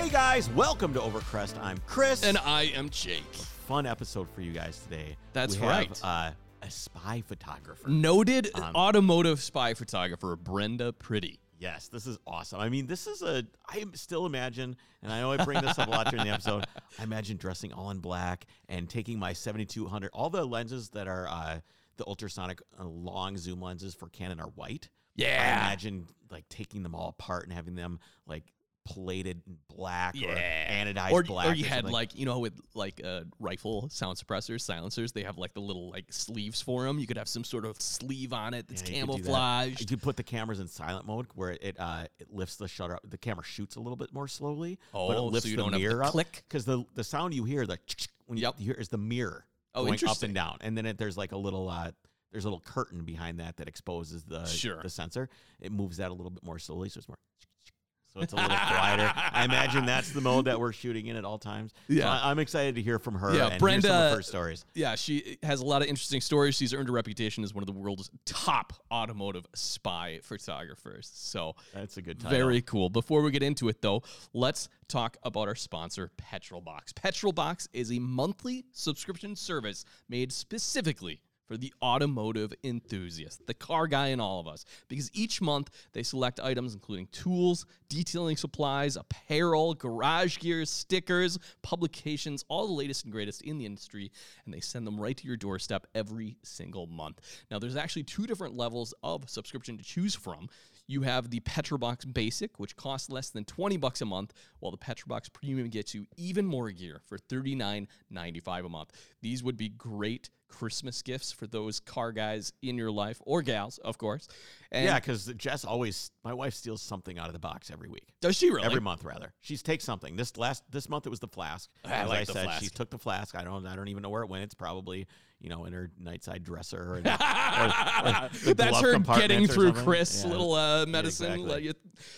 Hey guys, welcome to Overcrest. I'm Chris. And I am Jake. fun episode for you guys today. That's we right. Have, uh, a spy photographer. Noted Um, automotive spy photographer Brenda Priddy. Yes, this is awesome. I mean, this is a. I still imagine, and I know I bring this up a lot during the episode. I imagine dressing all in black and taking my 7200. All the lenses that are uh, the ultrasonic uh, long zoom lenses for Canon are white. Yeah. I Yeah. imagine like taking them all apart and having them like plated in black or Yeah. anodized Or, black. or you or had like you know with like uh, rifle sound suppressors silencers they have like the little like sleeves for them you could have some sort of sleeve on it that's Yeah, you could that. camouflaged You could put the cameras in silent mode where it uh, it lifts the shutter. up. The camera shoots a little bit more slowly, oh, but Oh, it so lifts you the don't have to mirror up. click? because the the sound you hear the when you, Yep. hear is the mirror Oh, going up and down, and then it, there's like a little uh, there's a little curtain behind that that exposes the Sure. the sensor. It moves that a little bit more slowly, so it's more. So it's a little quieter. I imagine that's the mode that we're shooting in at all times. So Yeah. I, am excited to hear from her. Yeah, and hear some of Brenda- her stories. yeah she has a lot of interesting stories she's earned a reputation as one of the world's top automotive spy photographers so That's a good time. Very cool. Before we get into it, though, let's talk about our sponsor, Petrolbox. Petrolbox is a monthly subscription service made specifically for the automotive enthusiast, the car guy in all of us. Because each month they select items including tools, detailing supplies, apparel, garage gear, stickers, publications, all the latest and greatest in the industry, and they send them right to your doorstep every single month. Now, there's actually two different levels of subscription to choose from. You have the Petrolbox Basic, which costs less than 20 bucks a month, while the Petrolbox Premium gets you even more gear for $39.95 a month. These would be great Christmas gifts for those car guys in your life, or gals, of course. And Yeah, because Jess always, my wife steals something out of the box every week. does she really? Every month, rather. She's takes something. This last this month it was the flask. I As like I the said, flask. she took the flask. I don't I don't even know where it went. It's probably you know in her nightside dresser. And, or- or That's her getting through. Chris, Yeah. little uh, medicine. exactly.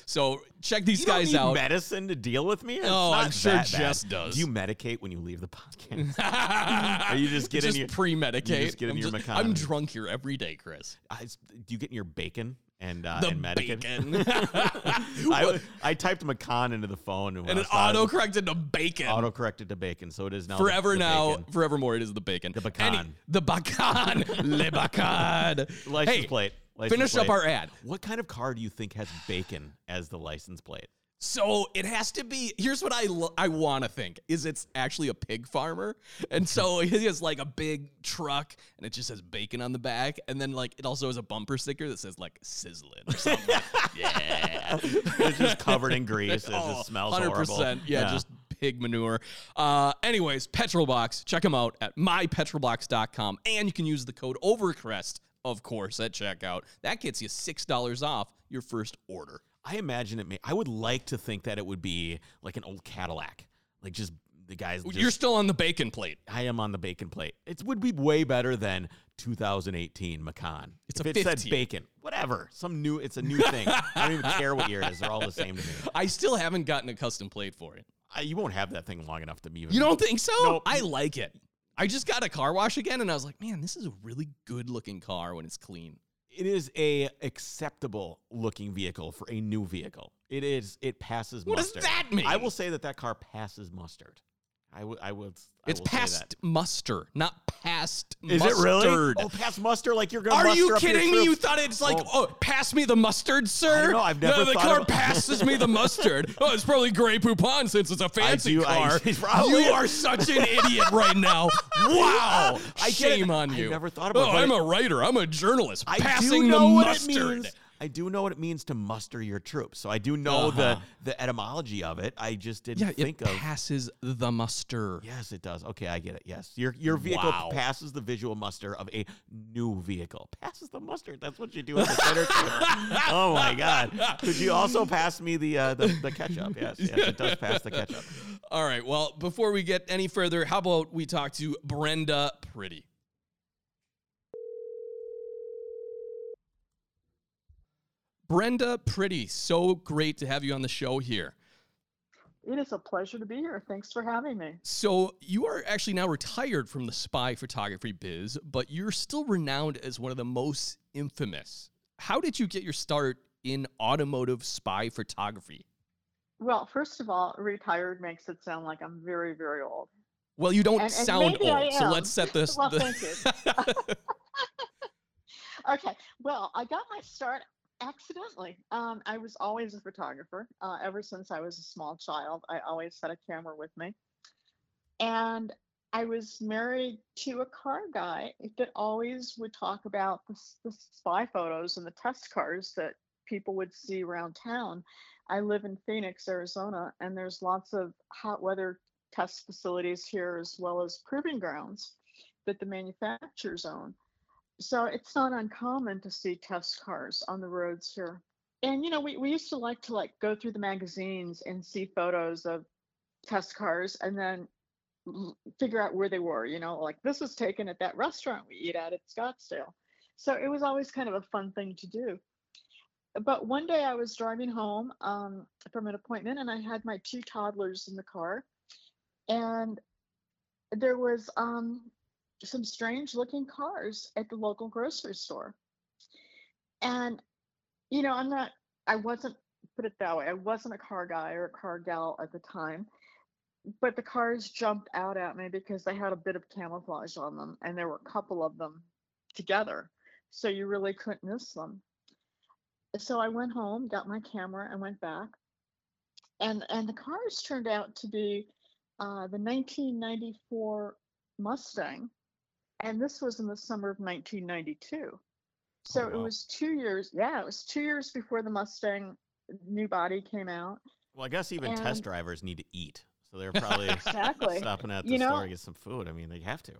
so check these You guys out. medicine to deal with me. It's Oh, I'm sure bad. Jess does. Do you medicate when you leave the podcast? Or you just get in just your pre-medicate. you just get in I'm, your just- I'm drunk here every day, Chris. I, do you get in your bacon and uh, The and medicate? bacon. I, I typed Macan into the phone and, and it auto corrected to bacon. auto corrected to bacon, so it is now Forever the now, bacon. forevermore, it is the bacon. The Any- bacon. the bacon. Le bacon. License hey, plate. License finish up our ad. What kind of car do you think has bacon as the license plate? So it has to be. Here's what I lo- I want to think is it's actually a pig farmer, and so he has like a big truck, and it just says bacon on the back, and then like it also has a bumper sticker that says like sizzling or something. yeah, It's just covered in grease. It Oh, just smells horrible. Yeah, just pig manure. Uh, anyways, Petrolbox, check them out at mypetrolbox.com, and you can use the code OVERCREST, of course, at checkout. That gets you six dollars off your first order. I imagine it may. I would like to think that it would be like an old Cadillac, like just the guys. Just, You're still on the bacon plate. I am on the bacon plate. It would be way better than 2018 Macan. It's if a it said bacon, whatever. Some new. It's a new thing. I don't even care what year it is. They're all the same to me. I still haven't gotten a custom plate for it. I, you won't have that thing long enough to even. You don't think so? Nope. I like it. I just got a car wash again, and I was like, man, this is a really good looking car when it's clean. It is a acceptable looking vehicle for a new vehicle. It is. It passes What does that mean? I will say that that car passes mustard. I would. I would. I It's will say past that. muster, not past Is mustard. it really? Oh, past mustard, like you're gonna. Are you kidding me? You thought it's like, Oh. oh, pass me the mustard, sir? I know, I've never No, the thought car about- passes me the mustard. Oh, it's probably Grey Poupon since it's a fancy do- I- car. it's probably- you are such an idiot right now. Wow. I get it. Shame on I you. never thought about Oh, it, but I'm it- a writer. I'm a journalist. I Passing do the know what mustard. it means. I do know what it means to muster your troops. So I do know Uh-huh. the the etymology of it. I just didn't Yeah, think it of. passes the muster. Yes, it does. Okay, I get it. Yes, your your vehicle Wow. passes the visual muster of a new vehicle. Passes the muster. That's what you do at the center. oh my god! Could you also pass me the uh, the, the ketchup? Yes, yes, it does pass the ketchup. All right. Well, before we get any further, how about we talk to Brenda Priddy? Brenda Priddy, so great to have you on the show here. It is a pleasure to be here. Thanks for having me. So, you are actually now retired from the spy photography biz, but you're still renowned as one of the most infamous. How did you get your start in automotive spy photography? Well, first of all, retired makes it sound like I'm very, very old. Well, you don't And- and sound old, so let's set this. Well, the- thank Okay, well, I got my start accidentally. Um, I was always a photographer. Uh, ever since I was a small child, I always had a camera with me. And I was married to a car guy that always would talk about the, the spy photos and the test cars that people would see around town. I live in Phoenix, Arizona, and there's lots of hot weather test facilities here as well as proving grounds that the manufacturers own. So it's not uncommon to see test cars on the roads here. And you know, we, we used to like to like go through the magazines and see photos of test cars and then figure out where they were, you know, like this was taken at that restaurant we eat at at Scottsdale. So it was always kind of a fun thing to do. But one day I was driving home um, from an appointment and I had my two toddlers in the car and there was um, some strange looking cars at the local grocery store. And, you know, I'm not, I wasn't, put it that way, I wasn't a car guy or a car gal at the time, but the cars jumped out at me because they had a bit of camouflage on them and there were a couple of them together. So you really couldn't miss them. So I went home, got my camera, and went back. And, and the cars turned out to be uh, the 1994 Mustang and this was in the summer of 1992. So it wow. was two years. Yeah, it was two years before the Mustang new body came out. Well, I guess even And- test drivers need to eat, so they're probably Exactly. stopping at the You know- store to get some food. I mean, they have to.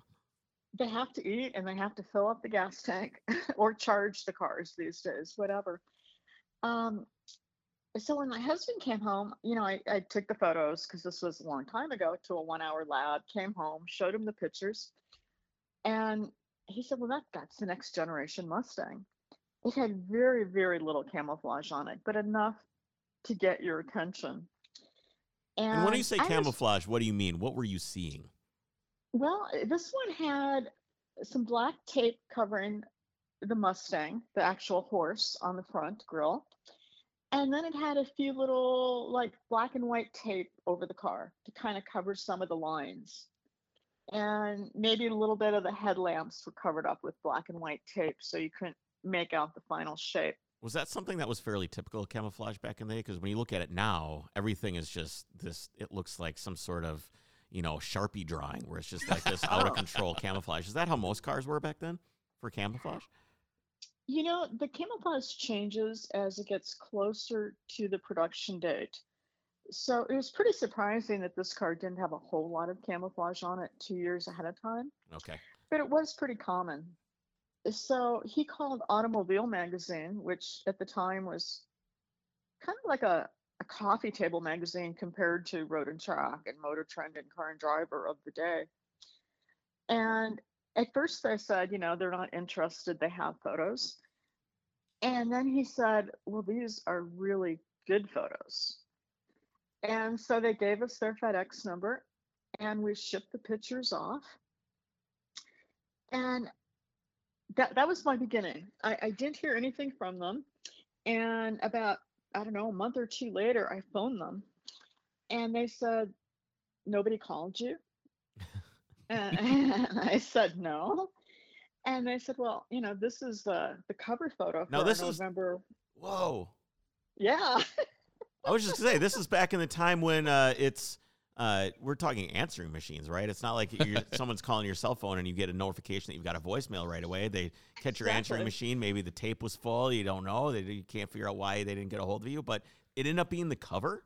They have to eat and they have to fill up the gas tank or charge the cars these days, whatever. Um, so when my husband came home, you know, I, I took the photos because this was a long time ago to a one hour lab, came home, showed him the pictures. And he said, Well, that, that's the next generation Mustang. It had very, very little camouflage on it, but enough to get your attention. And, And when you say I was- camouflage, what do you mean? What were you seeing? well, this one had some black tape covering the Mustang, the actual horse on the front grill. And then it had a few little like black and white tape over the car to kind of cover some of the lines. And maybe a little bit of the headlamps were covered up with black and white tape so you couldn't make out the final shape. Was that something that was fairly typical of camouflage back in the day? Because when you look at it now, everything is just this. It looks like some sort of, you know, sharpie drawing where it's just like this out of Oh. control camouflage. Is that how most cars were back then for camouflage? You know, the camouflage changes as it gets closer to the production date. So it was pretty surprising that this car didn't have a whole lot of camouflage on it two years ahead of time, Okay. but it was pretty common. So he called Automobile Magazine, which at the time was kind of like a, a coffee table magazine compared to Road and Track and Motor Trend and Car and Driver of the day. And at first they said, you know, they're not interested, they have photos. And then he said, well, these are really good photos. And so they gave us their FedEx number and we shipped the pictures off. And that, that was my beginning. I, I didn't hear anything from them. And about, I don't know, a month or two later, I phoned them and they said, nobody called you. and, I said, no. And they said, well, you know, this is the, the cover photo for Now, this is- November. Whoa. Yeah. I was just gonna say this is back in the time when uh, it's uh, we're talking answering machines, right? It's not like you're, someone's calling your cell phone and you get a notification that you've got a voicemail right away. They catch your answering machine. Maybe the tape was full. You don't know. They, you can't figure out why they didn't get a hold of you, but it ended up being the cover.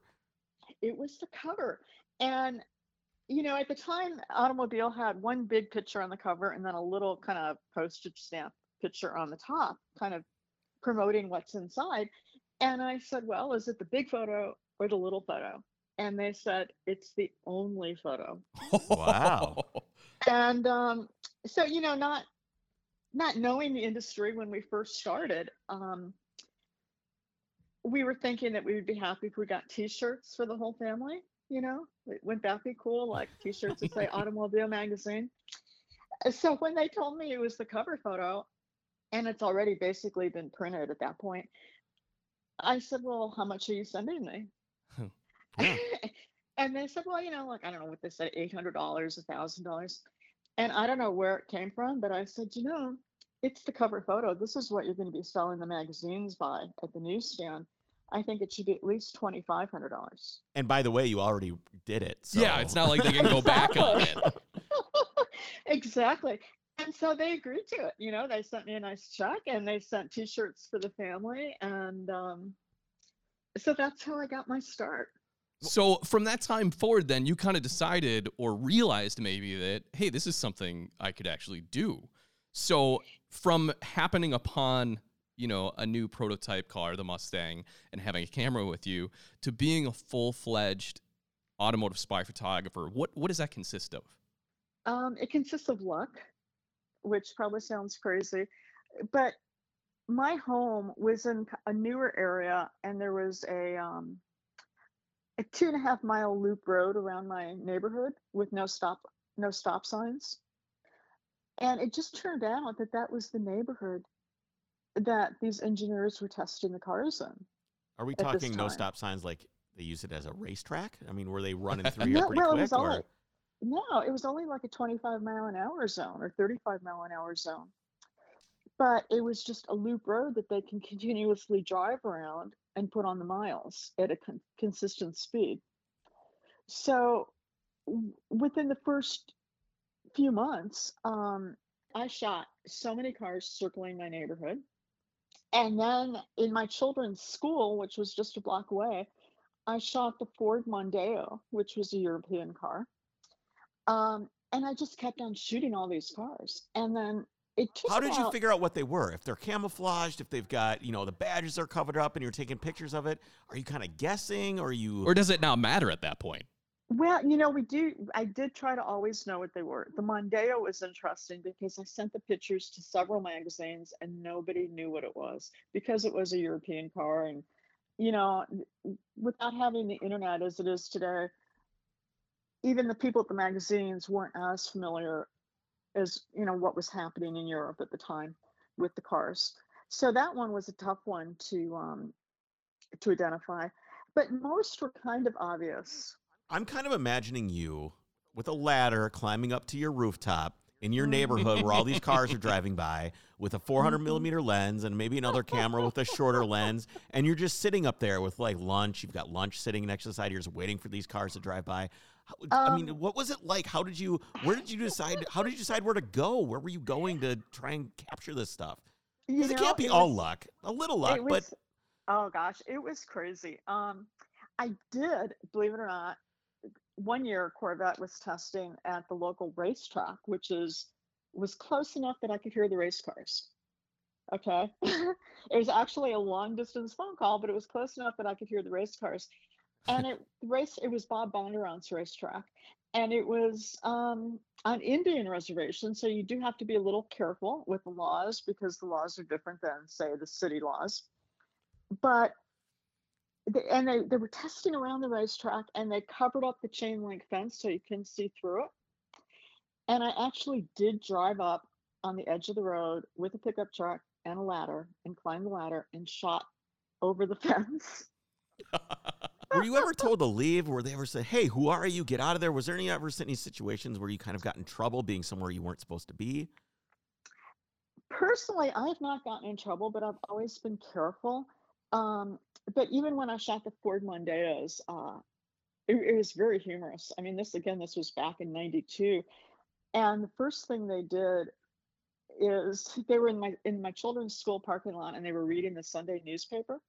it was the cover. And you know, at the time, Automobile had one big picture on the cover and then a little kind of postage stamp picture on the top, kind of promoting what's inside. And I said, Well, is it the big photo or the little photo? And they said, It's the only photo. Wow. And um, so, you know, not not knowing the industry when we first started, um, we were thinking that we would be happy if we got T-shirts for the whole family. You know, wouldn't that be cool? Like T-shirts that say Automobile Magazine. Uh, So when they told me it was the cover photo, and it's already basically been printed at that point, I said, "Well, how much are you sending me?" Yeah. and they said, well, you know, like I don't know what they said, eight hundred dollars, a thousand dollars, and I don't know where it came from, but I said, you know, it's the cover photo. This is what you're going to be selling the magazines by at the newsstand. I think it should be at least twenty five hundred dollars. And by the way, you already did it. So. Yeah, it's not like they can go back on it. exactly. And so they agreed to it. You know, they sent me a nice check and they sent T-shirts for the family, and um, so that's how I got my start. So from that time forward, then you kind of decided or realized maybe that hey, this is something I could actually do. So from happening upon you know a new prototype car, the Mustang, and having a camera with you, to being a full fledged automotive spy photographer, what what does that consist of? Um, it consists of luck, which probably sounds crazy, but my home was in a newer area, and there was a um, a two and a half mile loop road around my neighborhood with no stop no stop signs, and it just turned out that that was the neighborhood that these engineers were testing the cars in. Are we talking no stop signs like they use it as a racetrack? I mean, were they running through you No, pretty well, it quick? was or- only no, it was only like a 25 mile an hour zone or 35 mile an hour zone. But it was just a loop road that they can continuously drive around and put on the miles at a con- consistent speed. So w- within the first few months, um, I shot so many cars circling my neighborhood. And then in my children's school, which was just a block away, I shot the Ford Mondeo, which was a European car. Um, and I just kept on shooting all these cars. And then it took How did you figure out what they were? If they're camouflaged, if they've got, you know, the badges are covered up and you're taking pictures of it, are you kind of guessing or are you Or does it not matter at that point? Well, you know, we do. I did try to always know what they were. The Mondeo was interesting because I sent the pictures to several magazines and nobody knew what it was because it was a European car. And, you know, without having the internet as it is today, even the people at the magazines weren't as familiar as, you know, what was happening in Europe at the time with the cars. So that one was a tough one to um, to identify. But most were kind of obvious. I'm kind of imagining you with a ladder climbing up to your rooftop in your neighborhood where all these cars are driving by with a 400 Mhm. millimeter lens and maybe another camera with a shorter lens. And you're just sitting up there with like lunch. You've got lunch sitting next to the side. You're just waiting for these cars to drive by. How, I mean, Um, what was it like? How did you, where did you decide, how did you decide where to go? Where were you going to try and capture this stuff? You Because it can't be it all was- luck. A little luck, it but oh gosh, it was crazy. Um, I did, believe it or not, one year Corvette was testing at the local racetrack, which is was close enough that I could hear the race cars. Okay, it was actually a long distance phone call, but it was close enough that I could hear the race cars. And it race it was Bob Bondurant's racetrack, and it was um, on Indian reservation, so you do have to be a little careful with the laws because the laws are different than say the city laws. But and they, they were testing around the racetrack and they covered up the chain link fence so you couldn't see through it. And I actually did drive up on the edge of the road with a pickup truck and a ladder and climbed the ladder and shot over the fence. were you ever told to leave? Were they ever say, hey, who are you? Get out of there? Was there any ever any situations where you kind of got in trouble being somewhere you weren't supposed to be? Personally, I have not gotten in trouble, but I've always been careful. Um, but even when I shot the Ford Mondeos, uh, it, it was very humorous. I mean, this again, this was back in '92, and the first thing they did is they were in my in my children's school parking lot and they were reading the Sunday newspaper,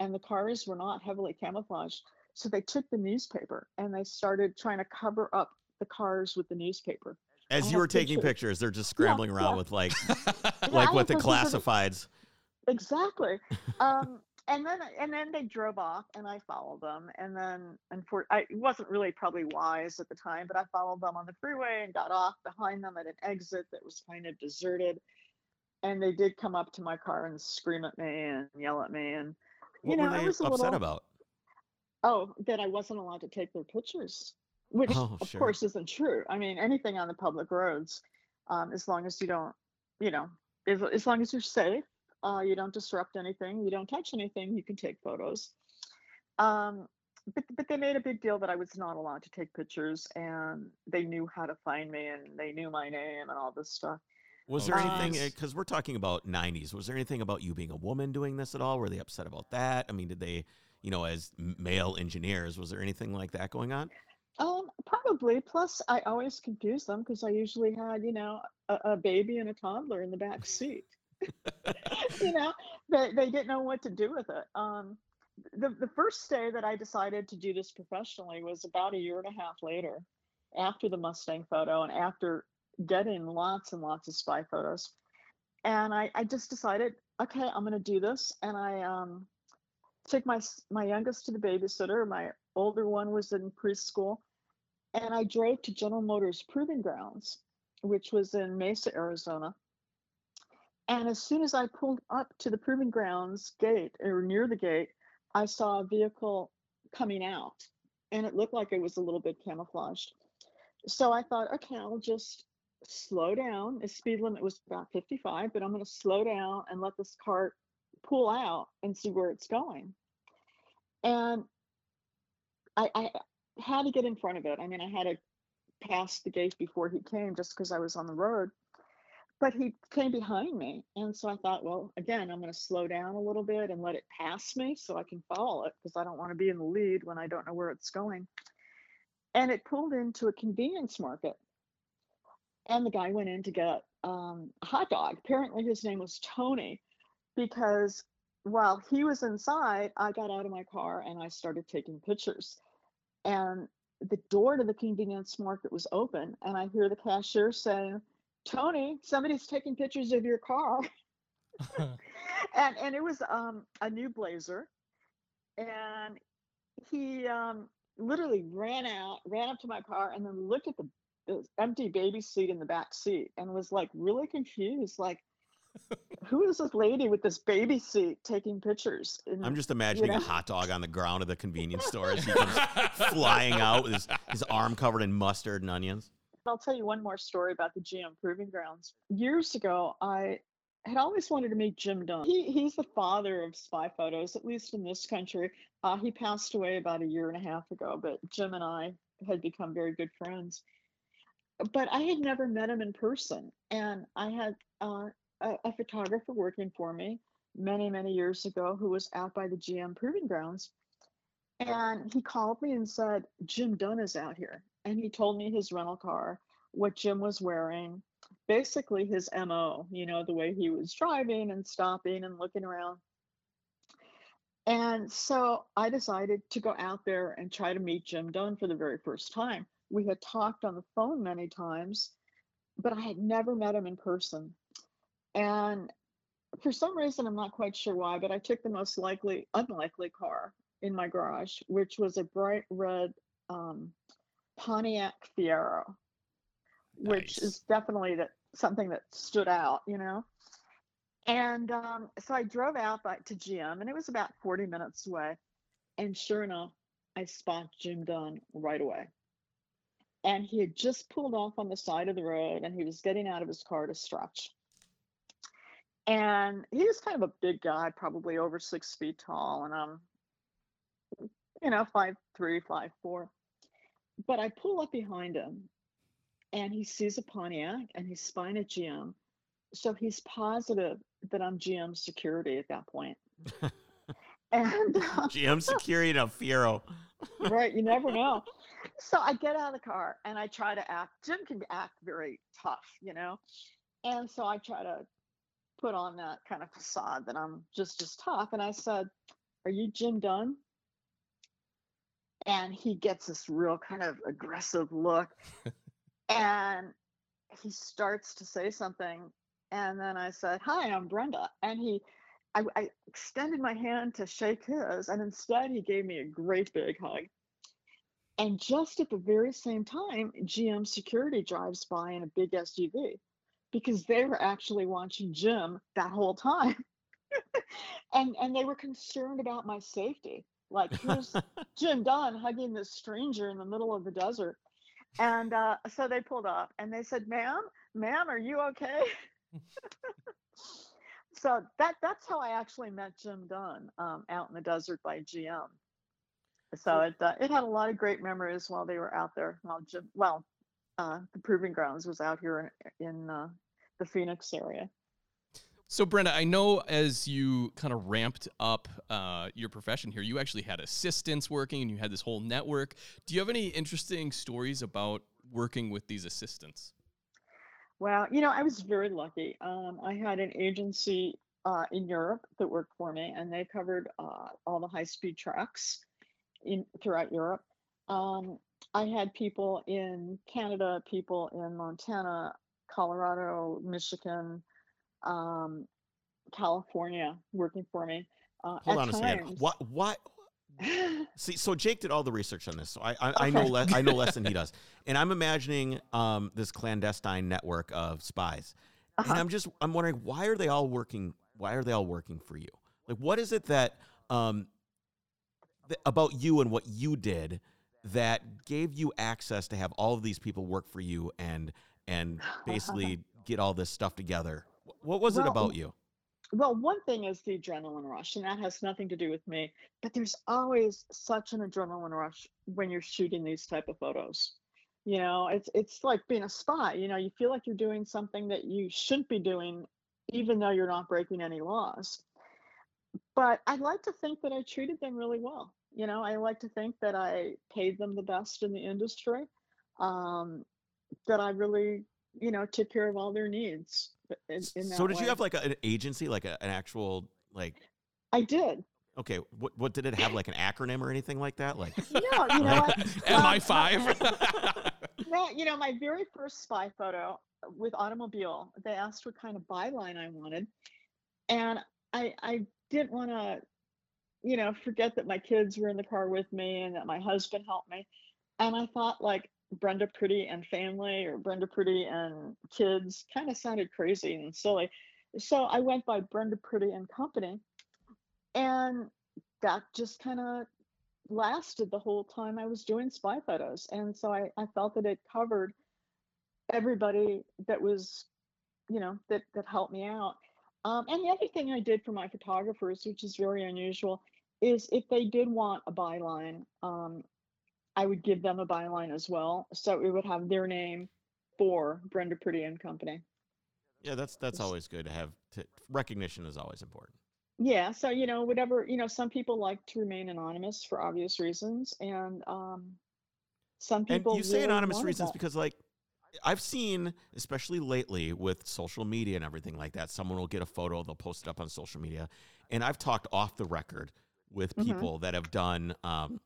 and the cars were not heavily camouflaged. So they took the newspaper and they started trying to cover up the cars with the newspaper. As I you were taking pictures. pictures, they're just scrambling around yeah. with like like with the classifieds. Exactly. Um, and then and then they drove off, and I followed them. And then, and for I, it wasn't really probably wise at the time, but I followed them on the freeway and got off behind them at an exit that was kind of deserted. And they did come up to my car and scream at me and yell at me, and What you know, were I they upset little about? oh that I wasn't allowed to take their pictures, which Oh, of sure. course isn't true. I mean, anything on the public roads, um, as long as you don't, you know, as, as long as you're safe, uh, you don't disrupt anything, you don't touch anything, you can take photos. Um, but but they made a big deal that I was not allowed to take pictures, and they knew how to find me, and they knew my name and all this stuff. Was Oh, there Um, anything? Because we're talking about '90s. Was there anything about you being a woman doing this at all? Were they upset about that? I mean, did they, you know, as male engineers, was there anything like that going on? Um, probably. Plus, I always confuse them because I usually had, you know, a, a baby and a toddler in the back seat. you know, they they didn't know what to do with it. Um, the the first day that I decided to do this professionally was about a year and a half later, after the Mustang photo and after getting lots and lots of spy photos, and I I just decided, okay, I'm gonna do this, and I um took my my youngest to the babysitter. My older one was in preschool, and I drove to General Motors Proving Grounds, which was in Mesa, Arizona. And as soon as I pulled up to the Proving Grounds gate or near the gate, I saw a vehicle coming out, and it looked like it was a little bit camouflaged. So I thought, okay, I'll just slow down. The speed limit was about 55, but I'm going to slow down and let this cart pull out and see where it's going. And I, I had to get in front of it. I mean, I had to pass the gate before he came just because I was on the road. But he came behind me. And so I thought, well, again, I'm going to slow down a little bit and let it pass me so I can follow it because I don't want to be in the lead when I don't know where it's going. And it pulled into a convenience market. And the guy went in to get um, a hot dog. Apparently, his name was Tony because while he was inside, I got out of my car and I started taking pictures. And the door to the convenience market was open, and I hear the cashier saying, Tony, somebody's taking pictures of your car. and and it was um, a new blazer. And he um, literally ran out, ran up to my car, and then looked at the, the empty baby seat in the back seat and was like really confused, like, who is this lady with this baby seat taking pictures? And, I'm just imagining know? a hot dog on the ground of the convenience store as he comes flying out with his, his arm covered in mustard and onions. I'll tell you one more story about the GM Proving Grounds. Years ago, I had always wanted to meet Jim Dunn. He, he's the father of spy photos, at least in this country. Uh, he passed away about a year and a half ago, but Jim and I had become very good friends. But I had never met him in person, and I had uh, a, a photographer working for me many, many years ago who was out by the GM Proving Grounds. And he called me and said, Jim Dunn is out here. And he told me his rental car, what Jim was wearing, basically his MO, you know, the way he was driving and stopping and looking around. And so I decided to go out there and try to meet Jim Dunn for the very first time. We had talked on the phone many times, but I had never met him in person. And for some reason, I'm not quite sure why, but I took the most likely, unlikely car in my garage, which was a bright red um, Pontiac Fiero, which is definitely that something that stood out, you know. And um, so I drove out by, to GM, and it was about 40 minutes away. And sure enough, I spot Jim Dunn right away. And he had just pulled off on the side of the road, and he was getting out of his car to stretch. And he was kind of a big guy, probably over six feet tall, and I'm, you know, five three, five four. But I pull up behind him, and he sees a Pontiac, and he's spying at GM. So he's positive that I'm GM security at that point. and uh, GM security and a Fiero. right, you never know. So I get out of the car and I try to act. Jim can act very tough, you know, and so I try to put on that kind of facade that I'm just as tough. And I said, "Are you Jim Dunn?" And he gets this real kind of aggressive look, and he starts to say something. And then I said, "Hi, I'm Brenda," and he. I, I extended my hand to shake his, and instead he gave me a great big hug. And just at the very same time, GM security drives by in a big SUV because they were actually watching Jim that whole time. and and they were concerned about my safety. Like here's Jim Dunn hugging this stranger in the middle of the desert. And uh, so they pulled up and they said, "Ma'am, ma'am, are you okay?" so that that's how I actually met Jim Dunn um, out in the desert by GM. So it uh, it had a lot of great memories while they were out there. While Jim, well, uh, the Proving Grounds was out here in, in uh, the Phoenix area. So, Brenda, I know as you kind of ramped up uh, your profession here, you actually had assistants working and you had this whole network. Do you have any interesting stories about working with these assistants? Well, you know, I was very lucky. Um, I had an agency uh, in Europe that worked for me, and they covered uh, all the high-speed tracks in throughout Europe. Um, I had people in Canada, people in Montana, Colorado, Michigan, um, California working for me. Uh, Hold on a second. What? What? See, so Jake did all the research on this, so I I, I know less I know less than he does, and I'm imagining um this clandestine network of spies, and Uh-huh. I'm just I'm wondering why are they all working? Why are they all working for you? Like, what is it that um th- about you and what you did that gave you access to have all of these people work for you and and basically get all this stuff together? What was it about you? Well, one thing is the adrenaline rush, and that has nothing to do with me. But there's always such an adrenaline rush when you're shooting these type of photos. You know, it's it's like being a spy. You know, you feel like you're doing something that you shouldn't be doing, even though you're not breaking any laws. But I like to think that I treated them really well. You know, I like to think that I paid them the best in the industry. Um, that I really, you know, took care of all their needs. In, in So did you have like a, an agency, like a, an actual like? I did. Okay, what what did it have like an acronym or anything like that? Like No, you know what? MI5. No, you know, my very first spy photo with automobile, they asked what kind of byline I wanted. And I I didn't want to, you know, forget that my kids were in the car with me and that my husband helped me. And I thought like Brenda Priddy and family or Brenda Priddy and kids kind of sounded crazy and silly. So I went by Brenda Priddy and Company. And that just kind of lasted the whole time I was doing spy photos. And so I, I felt that it covered everybody that was, you know, that, that helped me out. Um, and the other thing I did for my photographers, which is very unusual, is if they did want a byline, um, I would give them a byline as well. So it would have their name for Brenda Priddy and Company. yeah, that's that's always good to have. To, recognition is always important. Yeah, so you know, whatever, you know, some people like to remain anonymous for obvious reasons, and um, some And people you say really anonymous reasons that. because like I've seen, especially lately with social media and everything like that, someone will get a photo, they'll post it up on social media, and I've talked off the record with Mhm. people that have done um,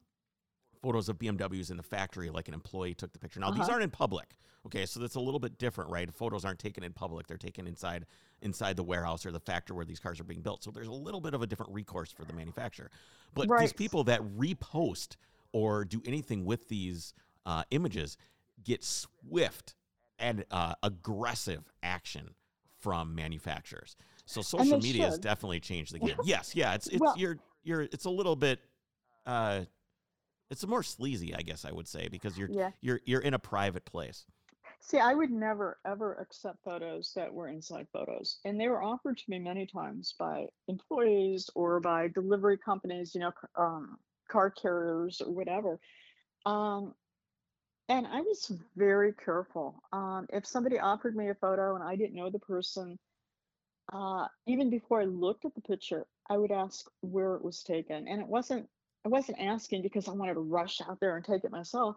photos of BMWs in the factory, like an employee took the picture. Now these Uh-huh. aren't in public, okay, so that's a little bit different, right? Photos aren't taken in public; they're taken inside inside the warehouse or the factory where these cars are being built. So there's a little bit of a different recourse for the manufacturer. But these people that repost or do anything with these uh, images get swift and uh, aggressive action from manufacturers. So social media has definitely changed the game. yes, yeah, it's it's Well- you're you're it's a little bit uh it's more sleazy, I guess I would say, because you're Yeah. you're you're in a private place. See, I would never ever accept photos that were inside photos, and they were offered to me many times by employees or by delivery companies, you know, um, car carriers or whatever. Um, and I was very careful. Um, if somebody offered me a photo and I didn't know the person, uh, even before I looked at the picture, I would ask where it was taken, and it wasn't. I wasn't asking because I wanted to rush out there and take it myself.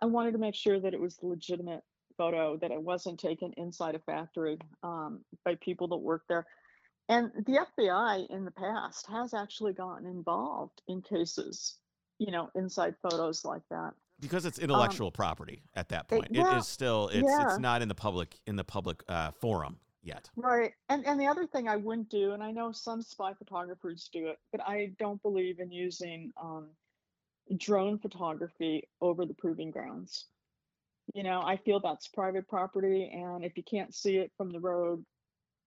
I wanted to make sure that it was the legitimate photo that it wasn't taken inside a factory um, by people that work there. And the FBI in the past has actually gotten involved in cases, you know, inside photos like that. Because it's intellectual property at that Um, point. it well, is still it's yeah. it's not in the public in the public uh, forum yet. Right. And and the other thing I wouldn't do, and I know some spy photographers do it, but I don't believe in using um, drone photography over the proving grounds. You know, I feel that's private property, and if you can't see it from the road,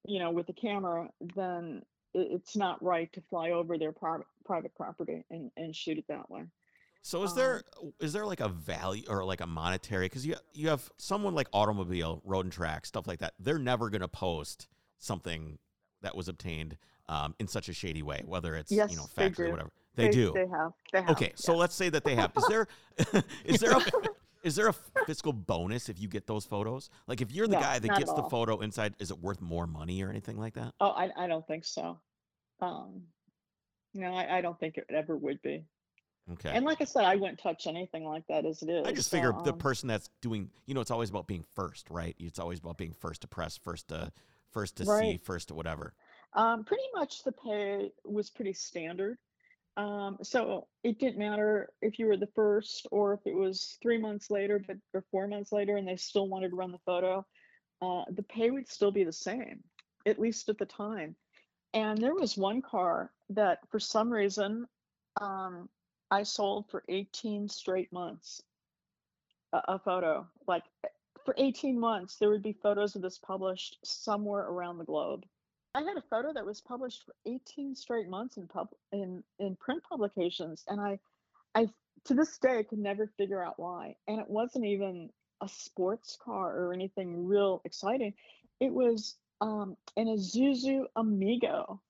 you know, with the camera, then it, it's not right to fly over their private private property and, and shoot it that way. So is Um, there is there like a value or like a monetary because you you have someone like automobile, road and track, stuff like that. They're never going to post something that was obtained um, in such a shady way, whether it's Yes, you know factory or whatever. They, do. They have. They have. Okay, so yeah. let's say that they have. Is there is there a is there a fiscal bonus if you get those photos? Like if you're the No, guy that gets the photo inside, is it worth more money or anything like that? Oh, I, I don't think so. Um, no, I, I don't think it ever would be. Okay. And like I said, I wouldn't touch anything like that as it is. I just so, figure the um, person that's doing, you know, it's always about being first, right? It's always about being first to press, first to first to see, first to whatever. Um, pretty much the pay was pretty standard. Um, so it didn't matter if you were the first or if it was three months later, but or four months later, and they still wanted to run the photo. Uh, the pay would still be the same, at least at the time. And there was one car that, for some reason, um, I sold for 18 straight months. A, a photo, like eh, for 18 months, there would be photos of this published somewhere around the globe. I had a photo that was published for 18 straight months in pub in in print publications, and I, I to this day could never figure out why. And it wasn't even a sports car or anything real exciting. It was um, an Isuzu Amigo.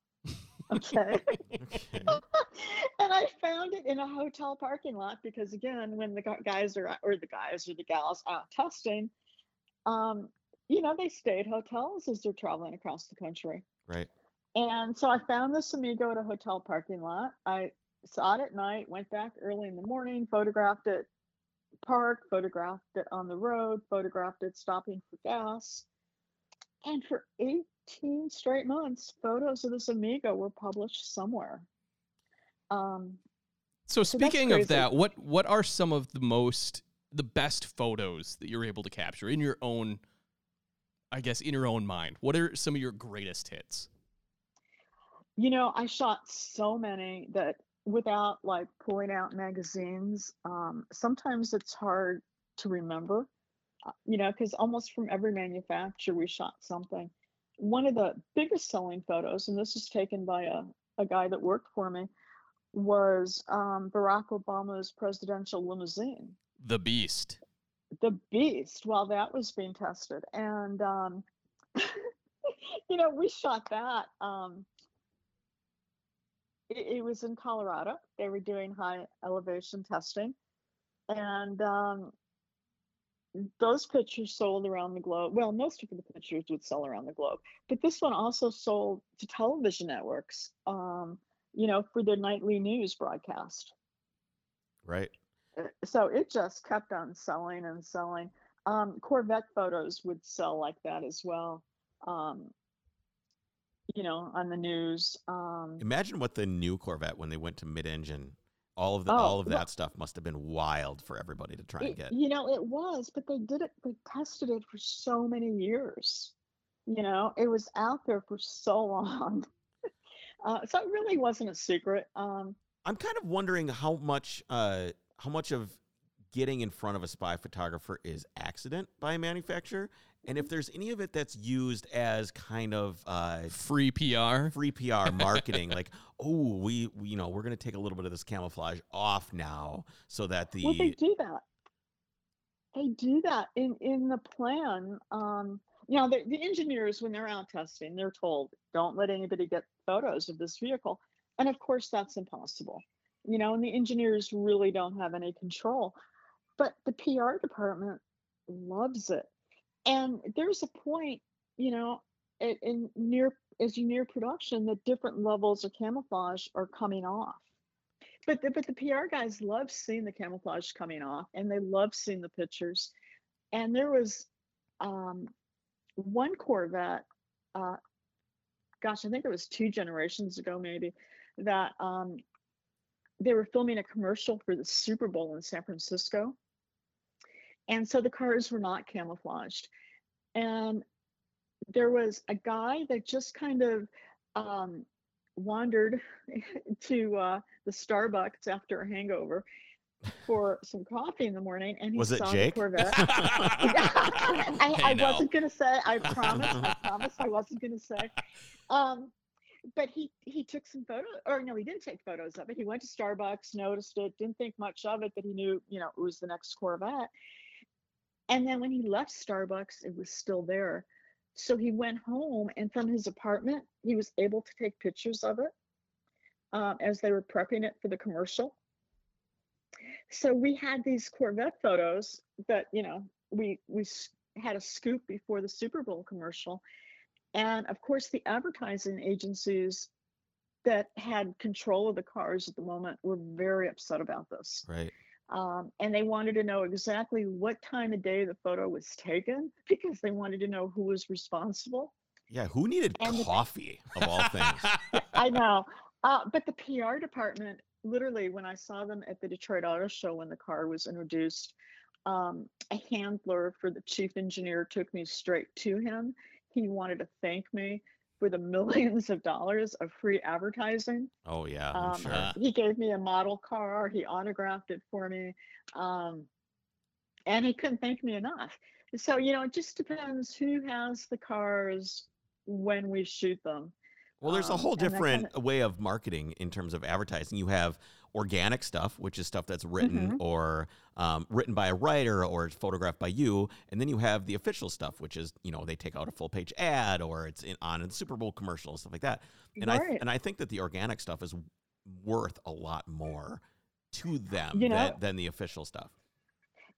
Okay. Okay. and I found it in a hotel parking lot because again, when the guys are or the guys or the gals out testing, um, you know, they stay at hotels as they're traveling across the country. right. And so I found this Amigo at a hotel parking lot. I saw it at night, went back early in the morning, photographed it parked, photographed it on the road, photographed it stopping for gas. And for 18 straight months, photos of this Amigo were published somewhere. Um, So So speaking of that, what what are some of the most the best photos that you're able to capture in your own I guess in your own mind? What are some of your greatest hits? You know, I shot so many that without like pulling out magazines, um, sometimes it's hard to remember, you know, because almost from every manufacturer we shot something. One of the biggest selling photos, and this was taken by a, a guy that worked for me, was um, Barack Obama's presidential limousine The Beast. the beast while that was being tested and um you know we shot that um it, it was in colorado they were doing high elevation testing and um those pictures sold around the globe well most of the pictures would sell around the globe but this one also sold to television networks um you know for their nightly news broadcast Right. uh, so it just kept on selling and selling. Um, Corvette photos would sell like that as well. Um, you know, on the news. Um, Imagine what the new Corvette when they went to mid-engine, all of the Oh, all of well- that stuff must have been wild for everybody to try and get. you know, it was, but they did it. They tested it for so many years. You know, it was out there for so long. uh, so it really wasn't a secret. Um, I'm kind of wondering how much uh how much of getting in front of a spy photographer is accident by a manufacturer and if there's any of it that's used as kind of uh Free PR. free PR marketing like oh we, we you know we're going to take a little bit of this camouflage off now so that the Well, they do that. They do that in in the plan. Um, you know, the, the engineers when they're out testing, they're told don't let anybody get photos of this vehicle, and of course that's impossible. You know, and the engineers really don't have any control, but the PR department loves it. And there's a point, you know, in, in near as you near production, that different levels of camouflage are coming off but the, but the PR guys love seeing the camouflage coming off, and they love seeing the pictures. And there was um, one Corvette, uh, gosh, I think it was two generations ago, maybe, that um, they were filming a commercial for the Super Bowl in San Francisco, and so the cars were not camouflaged, and there was a guy that just kind of um, wandered to uh, the Starbucks after a hangover for some coffee in the morning, and he Was it saw Jake? the Corvette. I, Hey, I now. wasn't gonna say. I promise. I promise. I wasn't gonna say. Um, but he he took some photos, or no, he didn't take photos of it. He went to Starbucks, noticed it, didn't think much of it, but he knew, you know, it was the next Corvette. And then when he left Starbucks, it was still there. So he went home, and from his apartment, he was able to take pictures of it. um, as they were prepping it for the commercial. So we had these Corvette photos that you know we we had a scoop before the Super Bowl commercial, and of course the advertising agencies that had control of the cars at the moment were very upset about this. Right. Um, and they wanted to know exactly what time of day the photo was taken because they wanted to know who was responsible. Yeah. Who needed And the- coffee of all things? I know. Uh, but the PR department, literally, when I saw them at the Detroit Auto Show when the car was introduced, um, a handler for the chief engineer took me straight to him. He wanted to thank me for the millions of dollars of free advertising. Oh yeah, Um, sure. He gave me a model car. He autographed it for me. Um, and he couldn't thank me enough. So, you know, it just depends who has the cars when we shoot them. Well, there's a um, whole that different way of marketing in terms of advertising. You have organic stuff, which is stuff that's written Mhm. or um, written by a writer or photographed by you, and then you have the official stuff, which is you know they take out a full page ad or it's in, on a Super Bowl commercial and stuff like that. And I Right. and I think that the organic stuff is worth a lot more to them You know- than, than the official stuff.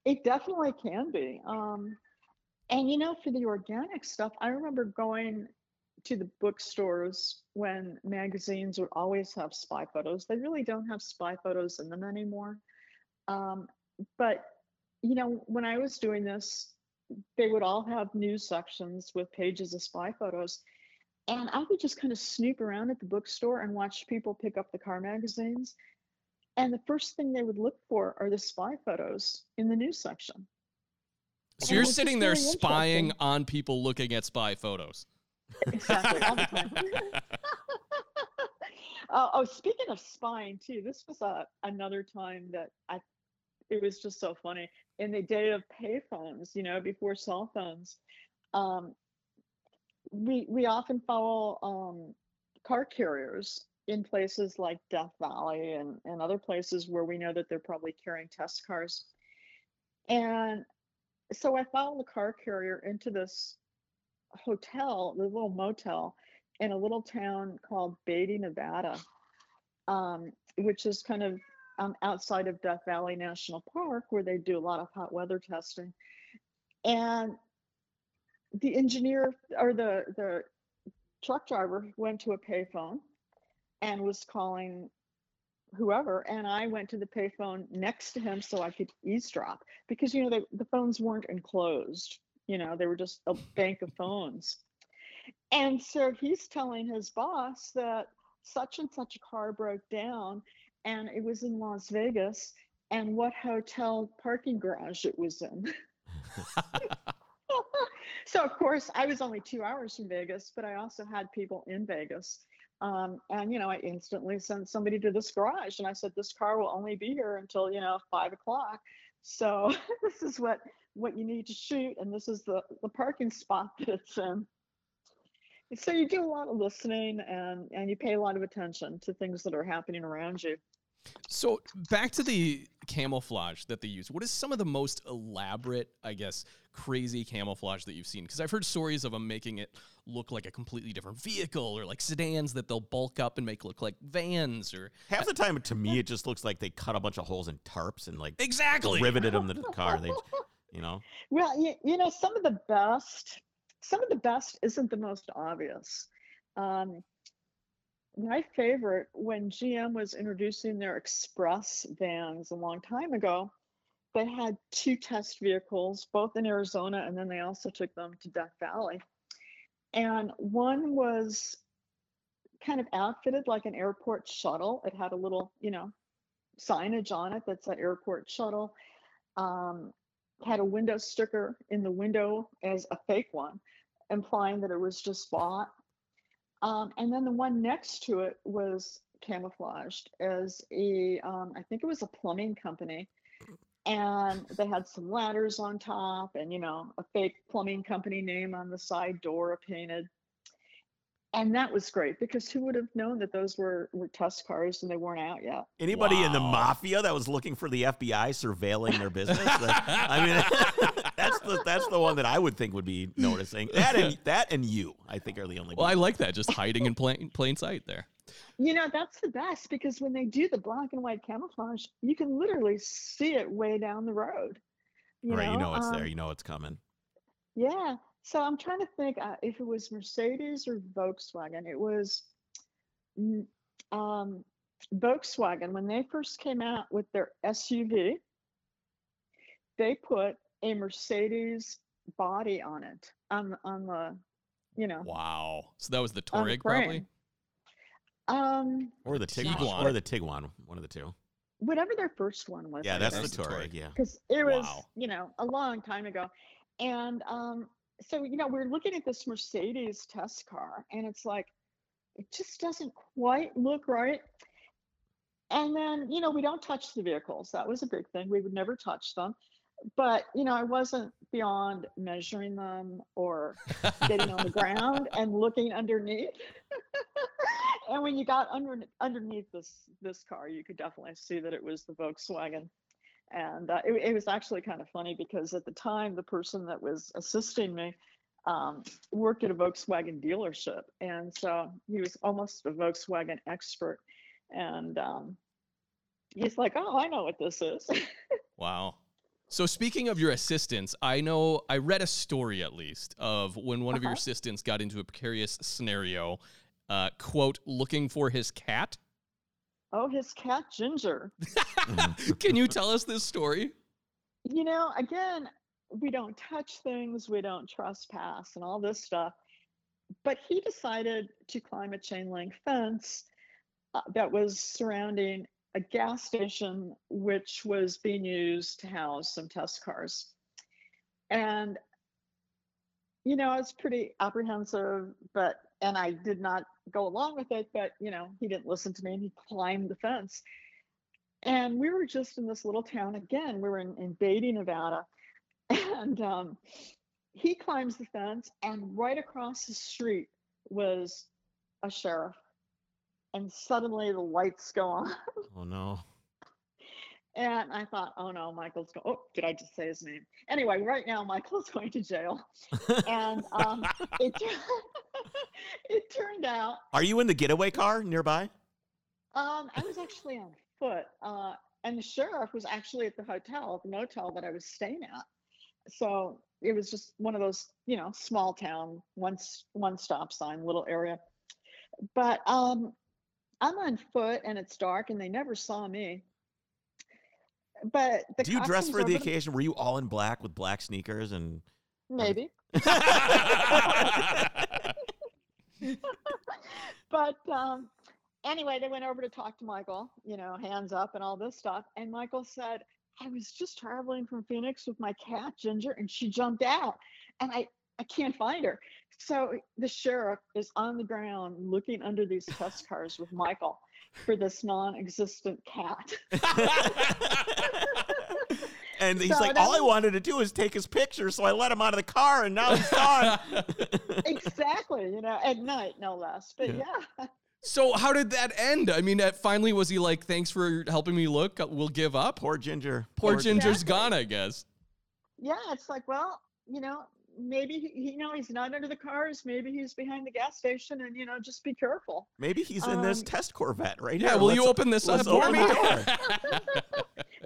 It definitely can be. Um, and you know, for the organic stuff, I remember going to the bookstores when magazines would always have spy photos. They really don't have spy photos in them anymore. Um, but you know, when I was doing this, they would all have news sections with pages of spy photos. And I would just kind of snoop around at the bookstore and watch people pick up the car magazines. And the first thing they would look for are the spy photos in the news section. so And you're it was just sitting there really spying on people looking at spy photos. Exactly, all the time. oh, oh, speaking of spying too, this was a, another time that I, it was just so funny. In the day of payphones, you know, before cell phones, um, we we often follow um, car carriers in places like Death Valley and, and other places where we know that they're probably carrying test cars. And so I followed the car carrier into this hotel, the little motel in a little town called Beatty, Nevada, um, which is kind of um, outside of Death Valley National Park, where they do a lot of hot weather testing. And the engineer or the the truck driver went to a payphone and was calling whoever and i went to the payphone next to him so i could eavesdrop because you know they, the phones weren't enclosed you know they were just a bank of phones. And so he's telling his boss that such and such a car broke down and it was in las vegas and what hotel parking garage it was in. So of course i was only two hours from vegas but i also had people in vegas. Um, and you know i instantly sent somebody to this garage and i said this car will only be here until you know five o'clock. So this is what what you need to shoot and this is the the parking spot that it's in so you do a lot of listening and and you pay a lot of attention to things that are happening around you So back to the camouflage that they use. What is some of the most elaborate, I guess, crazy camouflage that you've seen? Because I've heard stories of them making it look like a completely different vehicle, or like sedans that they'll bulk up and make look like vans, or Half the time, to me, it just looks like they cut a bunch of holes in tarps and like exactly. riveted them to the car. They, you know, Well, you, you know, some of the best, some of the best isn't the most obvious. Um, my favorite, when GM was introducing their express vans a long time ago, they had two test vehicles, both in Arizona, and then they also took them to Death Valley. And one was kind of outfitted like an airport shuttle. It had a little, you know, signage on it that said airport shuttle. Um, had a window sticker in the window as a fake one, implying that it was just bought. Um, and then the one next to it was camouflaged as a, um, I think it was a plumbing company. And they had some ladders on top and, you know, a fake plumbing company name on the side door painted. And that was great because who would have known that those were, were test cars and they weren't out yet? anybody in the mafia that was looking for the FBI surveilling their business. that- I mean, that's the that's the one that I would think would be noticing. That and that and you, I think, are the only. Well, I like that, just hiding in plain plain sight there. You know, that's the best because when they do the black and white camouflage, you can literally see it way down the road. You right, know? you know it's um, there. You know it's coming. Yeah. So I'm trying to think uh, if it was Mercedes or Volkswagen. It was um, Volkswagen when they first came out with their SUV. They put a Mercedes body on it on on the, you know, Wow. So that was the on the Touareg, probably. Um, Or the Tiguan. Tiguan. Or the Tiguan. One of the two. whatever their first one was. Yeah, I that's guess. the That's Touareg. Touareg. Yeah. because it was Wow. you know a long time ago and um so you know we're looking at this mercedes test car and it's like it just doesn't quite look right. And then you know we don't touch the vehicles. That was a big thing. We would never touch them. But you know i wasn't beyond measuring them or getting on the ground and looking underneath. And when you got under underneath this this car you could definitely see that it was the volkswagen and uh, it, it was actually kind of funny because at the time the person that was assisting me um, worked at a volkswagen dealership and so he was almost a volkswagen expert and um, he's like oh i know what this is Wow. So speaking of your assistants, I know I read a story at least of when one of your Uh-huh. assistants got into a precarious scenario, uh, quote, looking for his cat. Oh his cat ginger Can you tell us this story? you know, again, we don't touch things, we don't trespass, and all this stuff. But he decided to climb a chain link fence uh, that was surrounding a gas station, which was being used to house some test cars. And, you know, I was pretty apprehensive, but, and I did not go along with it, but, you know, he didn't listen to me and he climbed the fence. And we were just in this little town again. We were in, in Beatty, Nevada. And um, he climbs the fence, and right across the street was a sheriff. And suddenly the lights go on. Oh no. And I thought, oh no, Michael's going. Oh, did I just say his name? Anyway, right now Michael's going to jail. And um, it, it turned out Are you in the getaway car nearby? Um, I was actually on foot, uh, and the sheriff was actually at the hotel, the motel that I was staying at. So it was just one of those, you know, small town, one one stop sign, little area. But um, I'm on foot, and it's dark, and they never saw me. But the Do you dress for the occasion? Were you all in black with black sneakers and? Maybe. but um, anyway, they went over to talk to Michael, you know, hands up and all this stuff. And Michael said, I was just traveling from Phoenix with my cat, Ginger, and she jumped out. And I, I can't find her. So the sheriff is on the ground looking under these test cars with Michael for this non existent cat. and he's So like, all I wanted to do was take his picture, so I let him out of the car, and now he's gone. exactly, you know, at night, no less. But Yeah. yeah. so how did that end? I mean, that finally was he like, thanks for helping me look, uh, we'll give up? Poor Ginger. Poor Poor Ginger's Exactly. gone, I guess. yeah, it's like, well, you know, maybe he, you know he's not under the cars. Maybe he's behind the gas station, and you know, just be careful. Maybe he's in this Um, test Corvette right Yeah, here. will you Let's- open this up for me?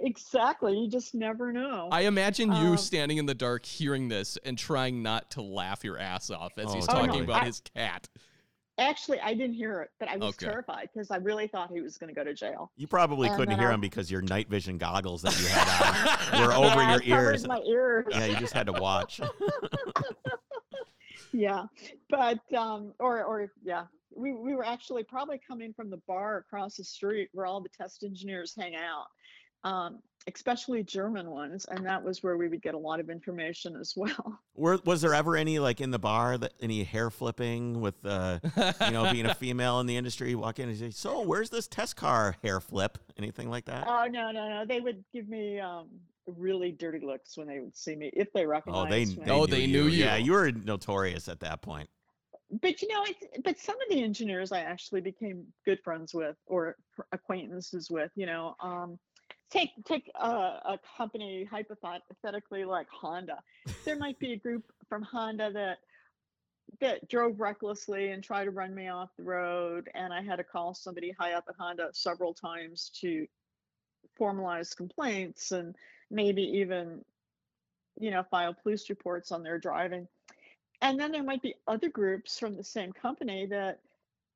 Exactly. You just never know. I imagine you Um, standing in the dark hearing this and trying not to laugh your ass off as Oh, he's talking Oh, no, about I- his cat. Actually, I didn't hear it, but I was Okay. terrified because I really thought he was going to go to jail. You probably And couldn't hear I- him because your night vision goggles that you had on were over Yeah, your ears. My ears. Yeah, you just had to watch. yeah but um or or yeah we we were actually probably coming from the bar across the street where all the test engineers hang out um especially german ones and that was where we would get a lot of information as well Were, was there ever any like in the bar that any hair flipping with uh, you know being a female in the industry? You walk in and say, "So, where's this test car hair flip?" Anything like that? oh no no no they would give me um really dirty looks when they would see me if they oh, recognized they, me they Oh, knew they knew Yeah, you. you were notorious at that point. but you know it's but some of the engineers i actually became good friends with or acquaintances with you know um take take a, a company hypothetically like honda there might be a group from honda that that drove recklessly and tried to run me off the road, and I had to call somebody high up at Honda several times to formalize complaints and maybe even, you know, file police reports on their driving. And then there might be other groups from the same company that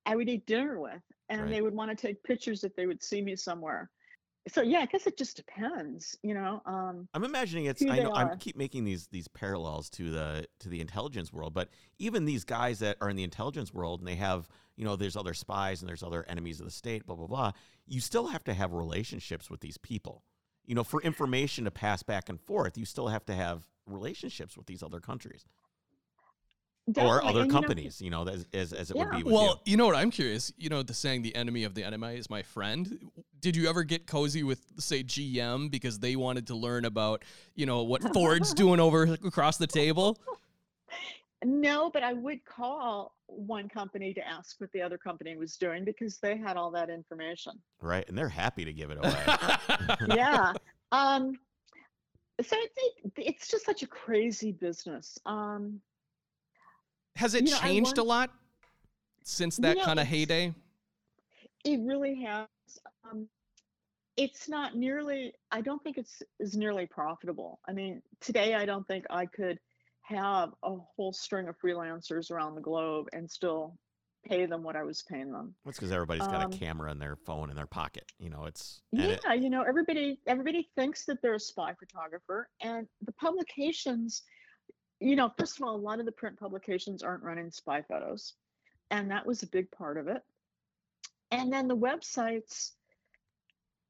I would eat dinner with, and Right. they would want to take pictures if they would see me somewhere. So yeah, I guess it just depends, you know. Um, I'm imagining it's. I they know I keep making these these parallels to the to the intelligence world, but even these guys that are in the intelligence world and they have you know there's other spies and there's other enemies of the state, blah blah blah. You still have to have relationships with these people. You know, for information to pass back and forth, you still have to have relationships with these other countries or other and, you know, companies. You know, as as, as it would be with Well, you know what I'm curious. You know the saying, "The enemy of the enemy is my friend." Did you ever get cozy with, say, GM because they wanted to learn about, you know, what Ford's doing over across the table? No, but I would call one company to ask what the other company was doing because they had all that information. right? And they're happy to give it away. yeah. Um, so I think it's just such a crazy business. Um, Has it You know, I changed a lot since You that know, kind of heyday? it really has. Um, it's not nearly. I don't think it's is nearly profitable. I mean, today I don't think I could have a whole string of freelancers around the globe and still pay them what I was paying them. That's because everybody's got Um, a camera in their phone in their pocket. You know, it's yeah it- you know everybody everybody thinks that they're a spy photographer and the publications you know first of all a lot of the print publications aren't running spy photos and that was a big part of it and then the websites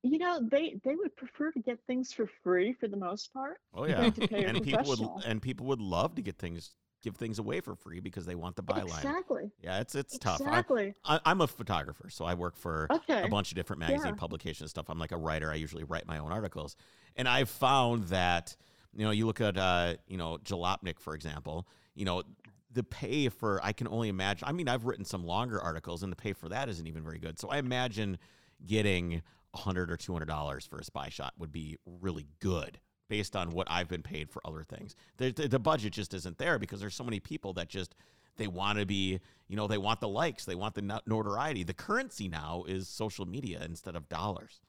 you know they they would prefer to get things for free for the most part oh yeah, to pay a and people would and people would love to get things give things away for free because they want the byline. exactly Yeah, it's it's tough. Exactly I, I'm a photographer, so I work for okay a bunch of different magazine Yeah. publication stuff. I'm like a writer. I usually write my own articles, and I've found that you know you look at uh, you know Jalopnik for example. You know the pay for I can only imagine. I mean, I've written some longer articles, and the pay for that isn't even very good. So I imagine getting a hundred or two hundred dollars for a spy shot would be really good based on what I've been paid for other things. The, the, the budget just isn't there because there's so many people that just they want to be, you know, they want the likes, they want the notoriety. The currency now is social media instead of dollars.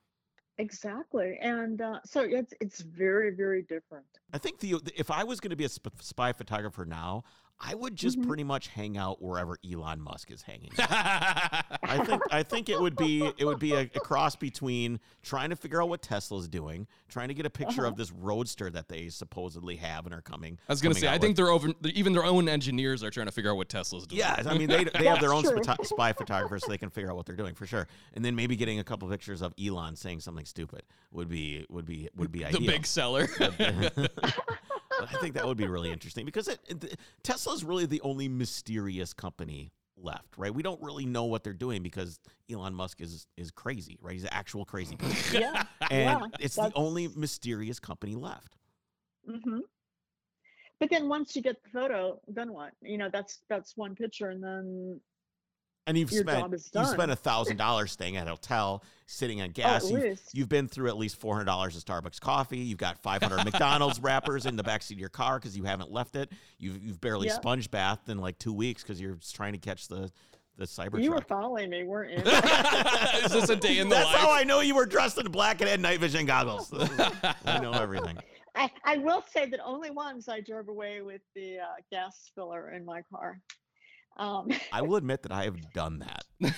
exactly and uh, so it's it's very very different I think the if I was going to be a sp- spy photographer now, I would just Mhm. pretty much hang out wherever Elon Musk is hanging. out. I think I think it would be it would be a, a cross between trying to figure out what Tesla's doing, trying to get a picture Uh-huh. of this roadster that they supposedly have and are coming. I was gonna say, I with. think they're over. Even their own engineers are trying to figure out what Tesla's doing. Yeah, I mean they they have their own That's spy, spy photographers, so they can figure out what they're doing for sure. And then maybe getting a couple pictures of Elon saying something stupid would be would be would be the ideal. big seller. I think that would be really interesting because it, it, Tesla is really the only mysterious company left, right? We don't really know what they're doing because Elon Musk is is crazy, right? He's an actual crazy person, yeah and Yeah, it's the only mysterious company left. Mm-hmm. But then once you get the photo, then what? You know, that's that's one picture, and then And you've Your spent job is you've spent a thousand dollars staying at a hotel, sitting on oh, gas. at you've. You've been through at least four hundred dollars of Starbucks coffee. You've got five hundred McDonald's wrappers in the backseat of your car because you haven't left it. You've you've barely Yeah. sponge bathed in like two weeks because you're just trying to catch the the Cybertruck. you were following me, weren't you? Is this a day in the That's life? how I know you were dressed in black and had night vision goggles. I know everything. I, I will say that only once I drove away with the uh, gas filler in my car. Um, I will admit that I have done that.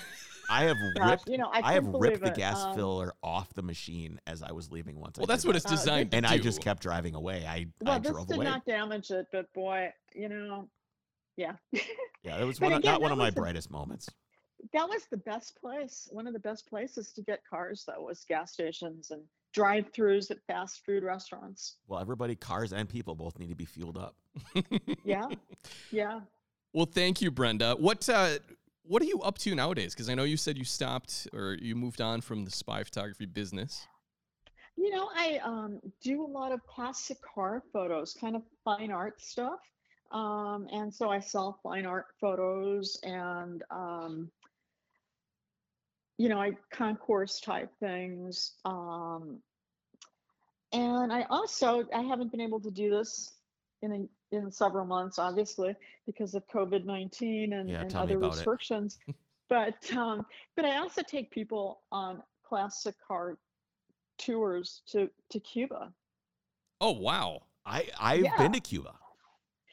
I have gosh, ripped. you know, I, I, have ripped the it. gas Um, filler off the machine as I was leaving once. I well, that's what that. it's Uh, designed to and do. I just kept driving away. I, Well, I this drove did away. not damage it, but boy, you know, yeah. yeah, that was one again, not one of my was a- brightest moments. that was the best place. One of the best places to get cars, though, was gas stations and drive-throughs at fast food restaurants. Well, everybody, cars and people, both need to be fueled up. Yeah, yeah. Well, thank you, Brenda. What uh, what are you up to nowadays? Because I know you said you stopped or you moved on from the spy photography business. You know, I um, do a lot of classic car photos, kind of fine art stuff. Um, and so I sell fine art photos and, um, you know, I concourse type things. Um, and I also, I haven't been able to do this in a, in several months, obviously because of COVID nineteen and, Yeah, and other restrictions. but um, but I also take people on classic car tours to to Cuba. Oh wow. I I've Yeah. been to Cuba.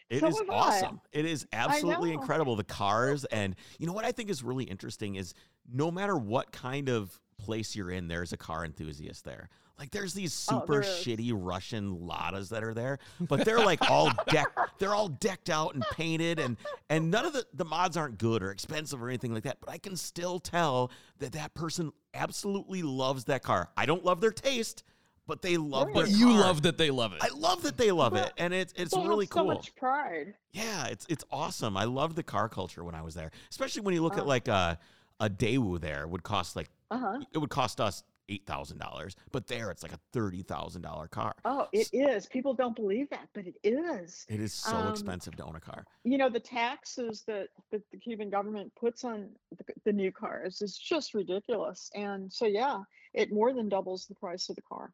It So is have I. awesome. It is absolutely incredible. The cars and you know what I think is really interesting is no matter what kind of place you're in, there's a car enthusiast there. Like there's these Oh, super there is. shitty Russian Ladas that are there, but they're like all decked. They're all decked out and painted, and and none of the the mods aren't good or expensive or anything like that. But I can still tell that that person absolutely loves that car. I don't love their taste, but they love Right. their But you car. love that they love it. I love that they love Well, it, and it's it's They have really so cool. much pride. Yeah, it's it's awesome. I love the car culture when I was there, especially when you look at Oh. like a a Daewoo there would cost like Uh huh. it would cost us eight thousand dollars, but there it's like a thirty thousand dollar car. Oh, it is. People don't believe that, but it is. It is so Um, expensive to own a car. You know, the taxes that, that the Cuban government puts on the, the new cars is just ridiculous. And so, yeah, it more than doubles the price of the car.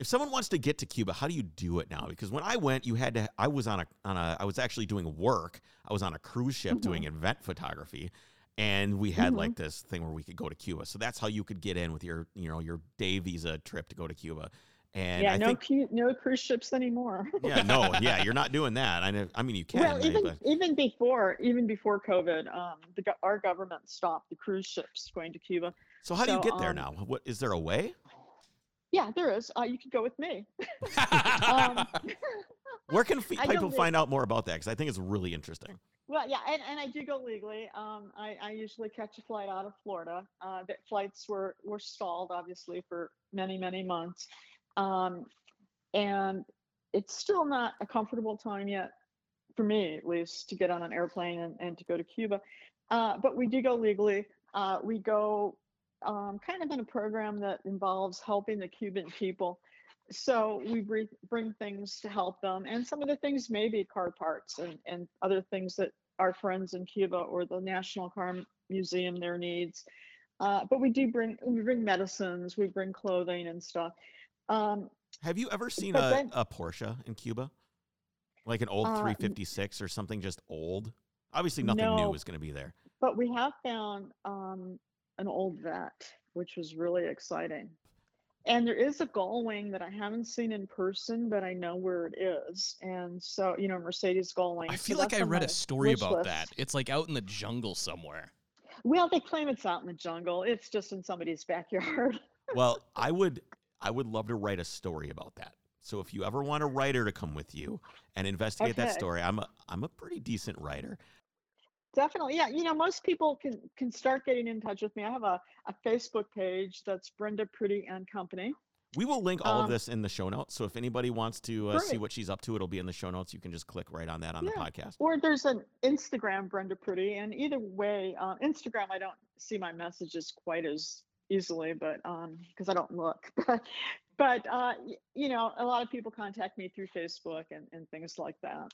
If someone wants to get to Cuba, how do you do it now? Because when I went, you had to. I was on a on a. I was actually doing work. I was on a cruise ship Mhm. doing event photography, and we had Mhm. like this thing where we could go to Cuba. So that's how you could get in with your you know your day visa trip to go to Cuba. And yeah, I no, think cu- no cruise ships anymore. yeah, no, yeah, you're not doing that. I know. I mean, you can. well, maybe, even but even before even before COVID, um, the, our government stopped the cruise ships going to Cuba. so how do you so, get there um, now? What is there a way? Yeah, there is. Uh, you could go with me. Um, Where can people think- find out more about that? Because I think it's really interesting. Well, yeah, and, and I do go legally. Um, I, I usually catch a flight out of Florida. Uh, the flights were, were stalled, obviously, for many, many months. Um, and it's still not a comfortable time yet, for me at least, to get on an airplane and, and to go to Cuba. Uh, but we do go legally. Uh, we go um, kind of in a program that involves helping the Cuban people. So we bring, bring things to help them, and some of the things may be car parts and, and other things that our friends in Cuba or the National Car Museum their needs. Uh, but we do bring we bring medicines, we bring clothing and stuff. Um, Have you ever seen a, then- a Porsche in Cuba? Like an old Uh, 356 or something just old? Obviously, nothing new No. is going to be there. but we have found um, an old vet, which was really exciting. And there is a gull wing that I haven't seen in person, but I know where it is. And so, you know, Mercedes gull wing. I so feel like I read a story about list. that. It's like out in the jungle somewhere. Well, they claim it's out in the jungle. It's just in somebody's backyard. Well, I would I would love to write a story about that. So if you ever want a writer to come with you and investigate that story, I'm a I'm a pretty decent writer. Definitely. Yeah. You know, most people can can start getting in touch with me. I have a, a Facebook page that's Brenda Priddy and Company. We will link all of Um, this in the show notes. So if anybody wants to uh, see what she's up to, it'll be in the show notes. You can just click right on that on the podcast. Or there's an Instagram, Brenda Priddy. And either way, uh, Instagram, I don't see my messages quite as easily, but um, because I don't look. But, but uh, you know, a lot of people contact me through Facebook and, and things like that.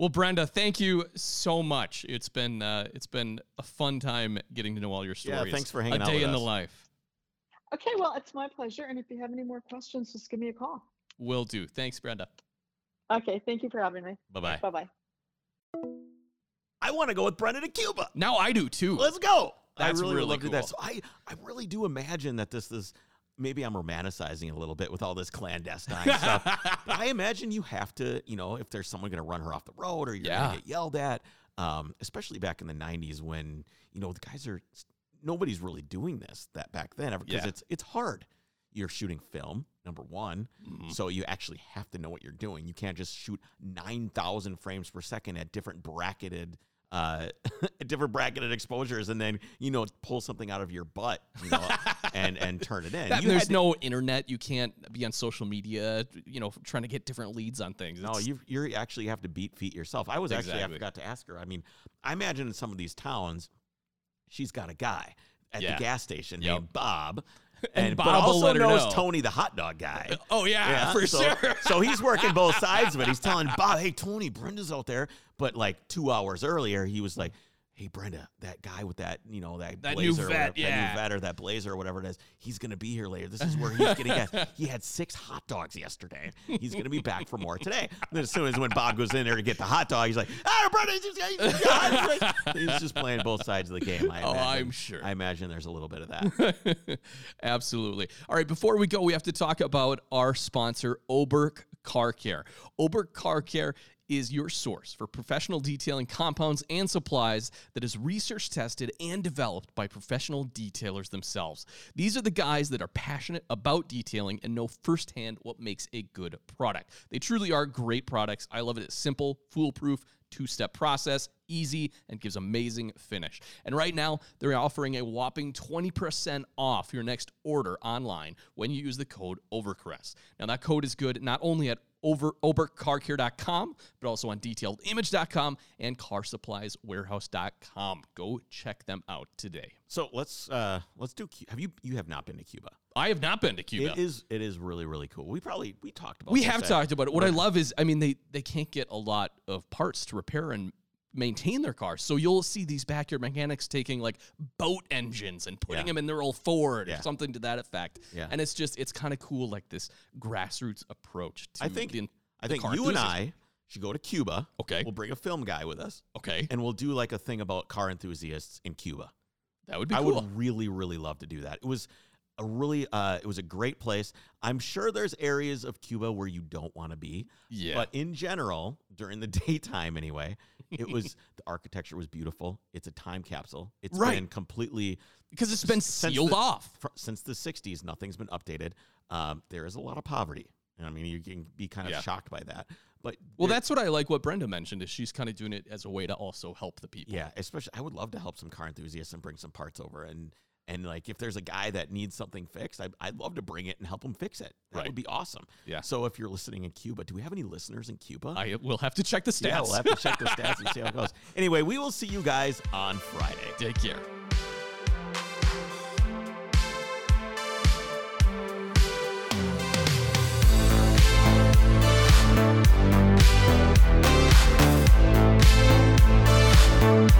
Well, Brenda, thank you so much. It's been uh, it's been a fun time getting to know all your stories. Yeah, stories. thanks for a hanging out A day with in the life. Okay. Well, it's my pleasure. And if you have any more questions, just give me a call. Will do. Thanks, Brenda. Okay. Thank you for having me. Bye bye. Bye bye. I want to go with Brenda to Cuba. Now I do too. Let's go. That's I really, would really love to do that. So I, I really do imagine that this is maybe I'm romanticizing a little bit with all this clandestine stuff. But I imagine you have to, you know, if there's someone going to run her off the road or you're Yeah. going to get yelled at, um, especially back in the 90s when, you know, the guys are, nobody's really doing this that back then because Yeah. it's, it's hard. You're shooting film, number one. Mhm. So you actually have to know what you're doing. You can't just shoot 9,000 frames per second at different bracketed uh different bracketed exposures and then you know pull something out of your butt you know and and turn it in That- you there's to- no internet. You can't be on social media. You know, trying to get different leads on things. no It's- you you actually have to beat feet yourself i was actually i forgot to ask her i mean i imagine in some of these towns she's got a guy at Yeah. the gas station Yep. named bob And but Bob also knows know. tony the hot dog guy Oh yeah, for so, sure. so he's working both sides of it. He's telling Bob, "Hey, Tony, Brenda's out there." But like two hours earlier, he was like, "Hey, Brenda, that guy with that, you know, that, That blazer, vet, whatever- that new vet or that blazer or whatever it is, he's gonna be here later. This is where he's gonna get. He had six hot dogs yesterday. He's gonna be back for more today. And then as soon as when Bob goes in there to get the hot dog, he's like, "Ah, Brenda, he's just, he's just, he's just playing both sides of the game." I Oh, imagine. I'm sure. I imagine there's a little bit of that. Absolutely. All right, before we go, we have to talk about our sponsor, Oberk Car Care. Oberk Car Care is your source for professional detailing compounds and supplies that is research tested and developed by professional detailers themselves. These are the guys that are passionate about detailing and know firsthand what makes a good product. They truly are great products. I love it. It's simple, foolproof, two step process, easy, and gives amazing finish. And right now, they're offering a whopping 20% off your next order online when you use the code OVERCREST. Now, that code is good not only at over obercarcare.com, but also on detailedimage.com and carsupplieswarehouse.com. Go check them out today. So let's uh let's do. Have you you have not been to Cuba? I have not been to Cuba. It is it is really really cool. We probably we talked about. we have talked about it. What I love is, I mean, they they can't get a lot of parts to repair and maintain their cars. So you'll see these backyard mechanics taking like boat engines and putting Yeah. them in their old Ford Yeah. or something to that effect. Yeah. And it's just it's kind of cool, like this grassroots approach. To I think the, I think you and. I should go to Cuba. Okay. We'll bring a film guy with us, Okay, and we'll do like a thing about car enthusiasts in Cuba. that would be I cool. would really really love to do that. It was a really uh it was a great place. I'm sure there's areas of Cuba where you don't want to be, yeah, but in general, during the daytime anyway, it was the architecture was beautiful. It's a time capsule. It's Right. been completely because it's been sealed the- off. fr- since the 60s nothing's been updated um, there is a lot of poverty And i mean you can be kind of Yeah. shocked by that but Well, that's what I like. What Brenda mentioned is she's kind of doing it as a way to also help the people. yeah especially i would love to help some car enthusiasts and bring some parts over and and like, if there's a guy that needs something fixed, I, would love to bring it and help him fix it. That right. would be awesome. Yeah. So if you're listening in Cuba, do we have any listeners in Cuba? I will have to check the stats. Yeah, we'll have to check the stats and see how it goes. Anyway, we will see you guys on Friday. Take care. Thank you.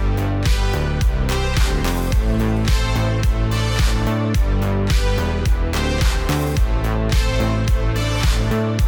We'll